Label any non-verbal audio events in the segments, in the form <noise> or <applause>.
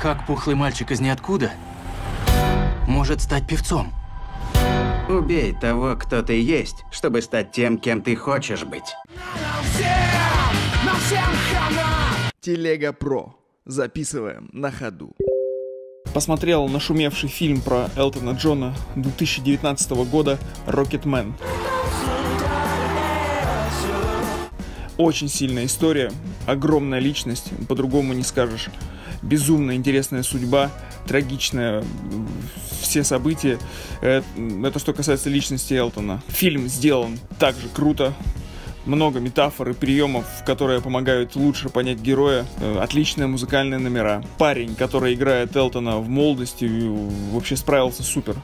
Как пухлый мальчик из ниоткуда может стать певцом? Убей того, кто ты есть, чтобы стать тем, кем ты хочешь быть. Телега Про. Записываем на ходу. Посмотрел нашумевший фильм про Элтона Джона 2019 года «Рокетмен». Очень сильная история, огромная личность, по-другому не скажешь. Безумно интересная судьба, трагичная все события. Э, это что касается личности Элтона. Фильм сделан также круто, много метафор и приемов, которые помогают лучше понять героя. Э, отличные музыкальные номера. Парень, который играет Элтона в молодости, вообще справился супер.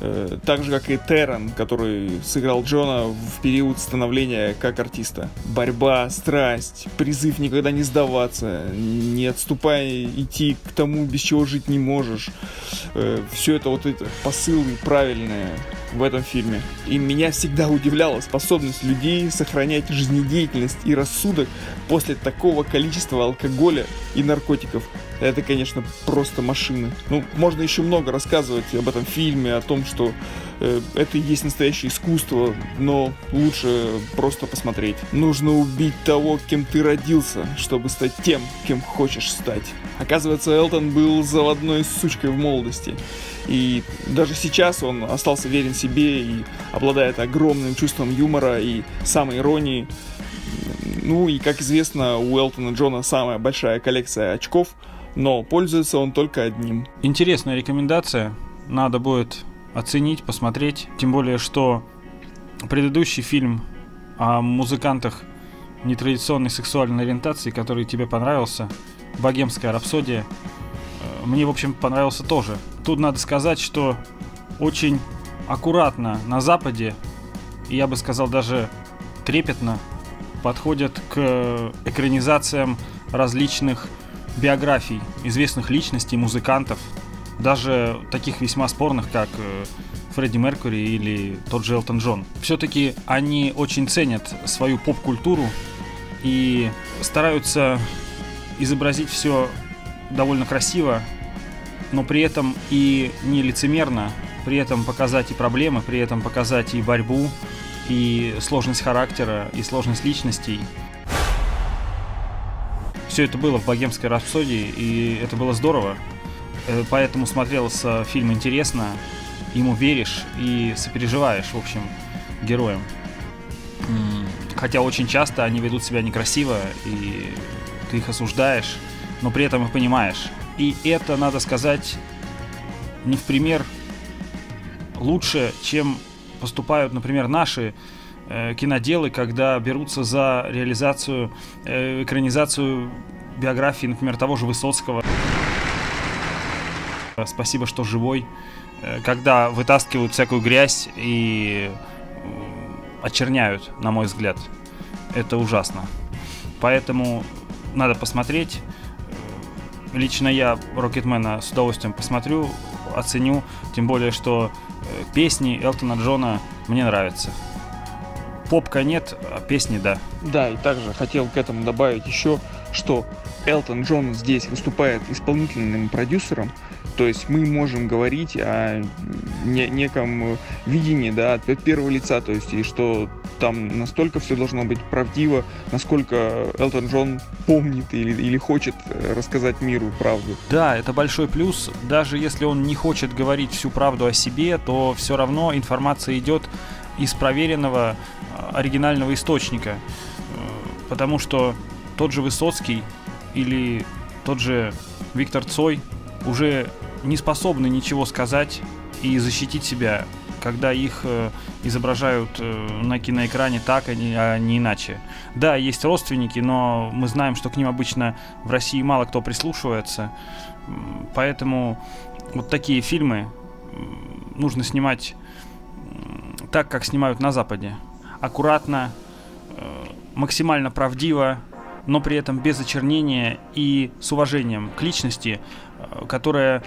Э, так же, как и Террен, который сыграл Джона в период становления как артиста. Борьба, страсть, призыв никогда не сдаваться, не отступая идти к тому, без чего жить не можешь. Э, Все это вот это посылы правильные в этом фильме. И меня всегда удивляла способность людей сохранять жизнедеятельность и рассудок после такого количества алкоголя и наркотиков. Это, конечно, просто машины. Ну, можно еще много рассказывать об этом фильме, о том, что э, это и есть настоящее искусство, но лучше просто посмотреть. Нужно убить того, кем ты родился, чтобы стать тем, кем хочешь стать. Оказывается, Элтон был заводной сучкой в молодости. И даже сейчас он остался верен себе и обладает огромным чувством юмора и самой иронии. Ну и, как известно, у Элтона Джона самая большая коллекция очков, но пользуется он только одним. Интересная рекомендация. Надо будет оценить, посмотреть. Тем более, что предыдущий фильм о музыкантах нетрадиционной сексуальной ориентации, который тебе понравился, «Богемская рапсодия», мне, в общем, понравился тоже. Тут надо сказать, что очень аккуратно на Западе, и я бы сказал даже трепетно, подходят к экранизациям различных биографий известных личностей, музыкантов, даже таких весьма спорных, как э, Фредди Меркьюри или тот же Элтон Джон. Все-таки они очень ценят свою поп-культуру и стараются изобразить все довольно красиво, но при этом и не лицемерно, при этом показать и проблемы, при этом показать и борьбу, и сложность характера, и сложность личностей. Все это было в «Богемской рапсодии», и это было здорово. Э, Поэтому смотрелся фильм интересно, ему веришь и сопереживаешь, в общем, героям. Хотя очень часто они ведут себя некрасиво, и ты их осуждаешь, но при этом и понимаешь. И это, надо сказать, не в пример лучше, чем поступают, например, наши э, киноделы, когда берутся за реализацию, э, экранизацию биографии, например, того же Высоцкого. Спасибо, что живой. Э, Когда вытаскивают всякую грязь и э, очерняют, на мой взгляд. Это ужасно. Поэтому надо посмотреть. Лично я Рокетмена с удовольствием посмотрю, оценю. Тем более, что э, песни Элтона Джона мне нравятся. Попка нет, а песни да. Да, и также хотел к этому добавить еще, что Элтон Джон здесь выступает исполнительным продюсером, то есть мы можем говорить о не- неком видении, да, от первого лица, то есть и что там настолько все должно быть правдиво, насколько Элтон Джон помнит или, или хочет э, рассказать миру правду. Да, это большой плюс. Даже если он не хочет говорить всю правду о себе, то все равно информация идет из проверенного э, оригинального источника. Э, Потому что тот же Высоцкий или тот же Виктор Цой уже не способны ничего сказать и защитить себя, когда их э, изображают э, на киноэкране так, а не, а не иначе. Да, есть родственники, но мы знаем, что к ним обычно в России мало кто прислушивается. Поэтому вот такие фильмы нужно снимать так, как снимают на Западе. Аккуратно, э, максимально правдиво, но при этом без очернения и с уважением к личности, которая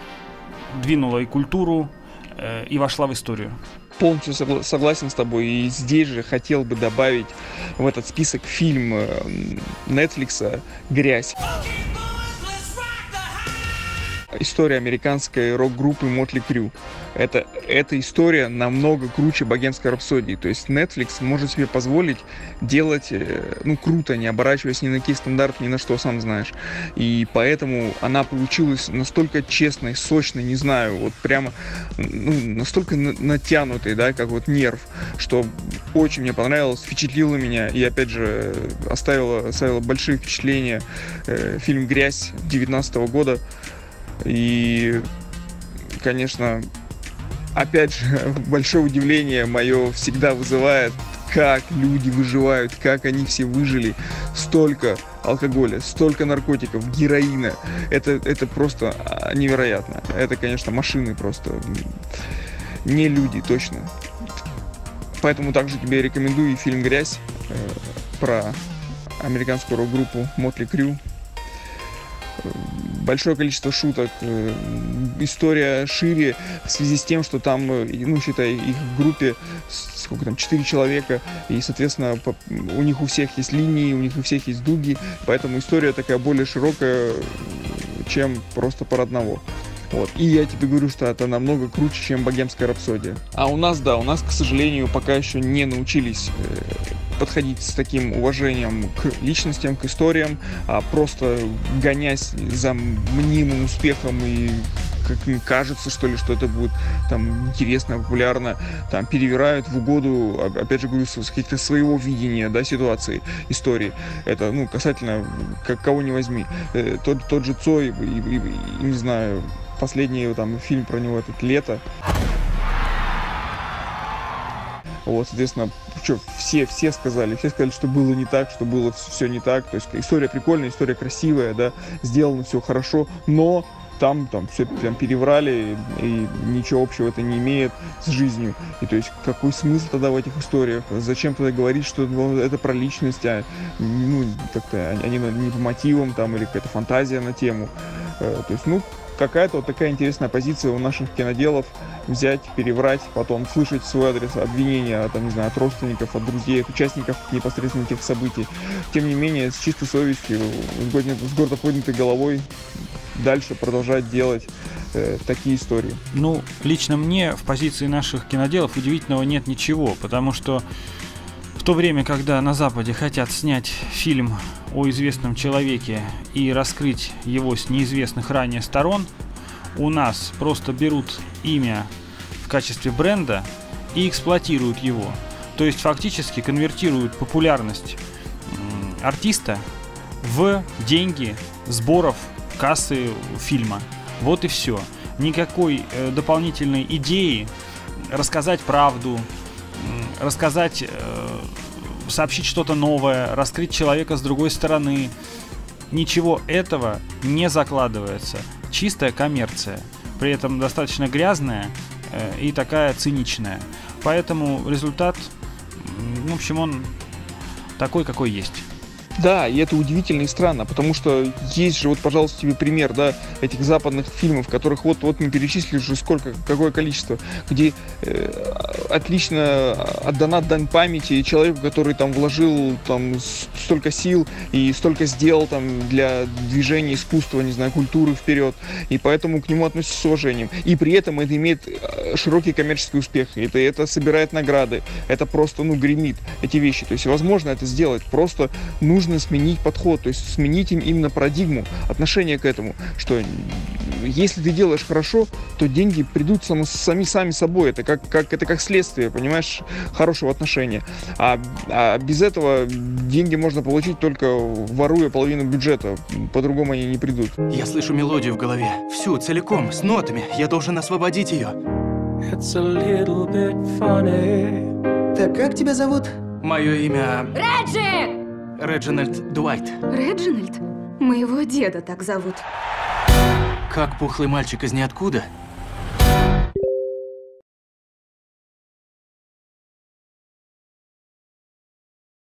двинула и культуру, э, и вошла в историю. Полностью согла- согласен с тобой. И здесь же хотел бы добавить в этот список фильм э, Netflix «Грязь». История американской рок-группы Мотли Крю. Это, эта история намного круче богемской рапсодии. То есть Netflix может себе позволить делать, э, ну, круто, не оборачиваясь ни на какие стандарты, ни на что, сам знаешь. И поэтому она получилась настолько честной, сочной, не знаю, вот прямо, ну, настолько натянутой, да, как вот нерв, что очень мне понравилось, впечатлило меня и, опять же, оставило, оставило большие впечатления э, фильм «Грязь» 19 года. И, конечно, опять же, <laughs> большое удивление мое всегда вызывает, как люди выживают, как они все выжили. Столько алкоголя, столько наркотиков, героина. Это, это просто а, невероятно. Это, конечно, машины просто. Не люди, точно. Поэтому также тебе рекомендую фильм «Грязь» э, про американскую рок-группу Мотли Крю большое количество шуток. Э, история шире в связи с тем, что там, э, ну, считай, их в группе сколько там, 4 человека, и, соответственно, у них у всех есть линии, у них у всех есть дуги, поэтому история такая более широкая, чем просто про одного. Вот. И я тебе говорю, что это намного круче, чем богемская рапсодия. А у нас, да, у нас, к сожалению, пока еще не научились э, подходить с таким уважением к личностям, к историям, а просто гонясь за мнимым успехом и как им кажется, что ли, что это будет там интересно, популярно, там перевирают в угоду, опять же говорю, с каких-то своего видения, да, ситуации, истории. Это, ну, касательно, как кого не возьми. Э, тот, тот же Цой, и, и, и, не знаю, последний там фильм про него, этот «Лето», вот, соответственно, что, все, все сказали, все сказали, что было не так, что было все не так. То есть история прикольная, история красивая, да, сделано все хорошо, но там, там все прям переврали, и ничего общего это не имеет с жизнью. И то есть какой смысл тогда в этих историях? Зачем тогда говорить, что ну, это про личность, а ну, как-то они не по мотивам там, или какая-то фантазия на тему. Э, то есть, ну, какая-то вот такая интересная позиция у наших киноделов взять, переврать, потом слышать свой адрес обвинения от, не знаю, от родственников, от друзей, от участников непосредственно этих событий. Тем не менее, с чистой совестью, с гордо поднятой головой дальше продолжать делать э, такие истории. Ну, лично мне в позиции наших киноделов удивительного нет ничего, потому что то время, когда на Западе хотят снять фильм о известном человеке и раскрыть его с неизвестных ранее сторон, у нас просто берут имя в качестве бренда и эксплуатируют его. То есть фактически конвертируют популярность артиста в деньги сборов кассы фильма. Вот и все. Никакой э, дополнительной идеи рассказать правду, рассказать, э, сообщить что-то новое, раскрыть человека с другой стороны. Ничего этого не закладывается. Чистая коммерция. При этом достаточно грязная э, и такая циничная. Поэтому результат, в общем, он такой, какой есть. Да, и это удивительно и странно, потому что есть же, вот, пожалуйста, тебе пример, да, этих западных фильмов, которых вот, вот мы перечислили уже сколько, какое количество, где э, отлично отдана дань памяти человеку, который там вложил там столько сил и столько сделал там для движения искусства, не знаю, культуры вперед, и поэтому к нему относятся с уважением. И при этом это имеет э, широкий коммерческий успех, это, это собирает награды, это просто, ну, гремит эти вещи. То есть возможно это сделать, просто нужно нужно сменить подход, то есть сменить им именно парадигму, отношение к этому, что если ты делаешь хорошо, то деньги придут само, сами сами собой, это как, как, это как следствие, понимаешь, хорошего отношения. А, а без этого деньги можно получить только воруя половину бюджета, по-другому они не придут. Я слышу мелодию в голове, всю, целиком, с нотами, я должен освободить ее. Так как тебя зовут? Мое имя... Реджи! Реджинальд Дуайт. Реджинальд? Моего деда так зовут. Как пухлый мальчик из ниоткуда,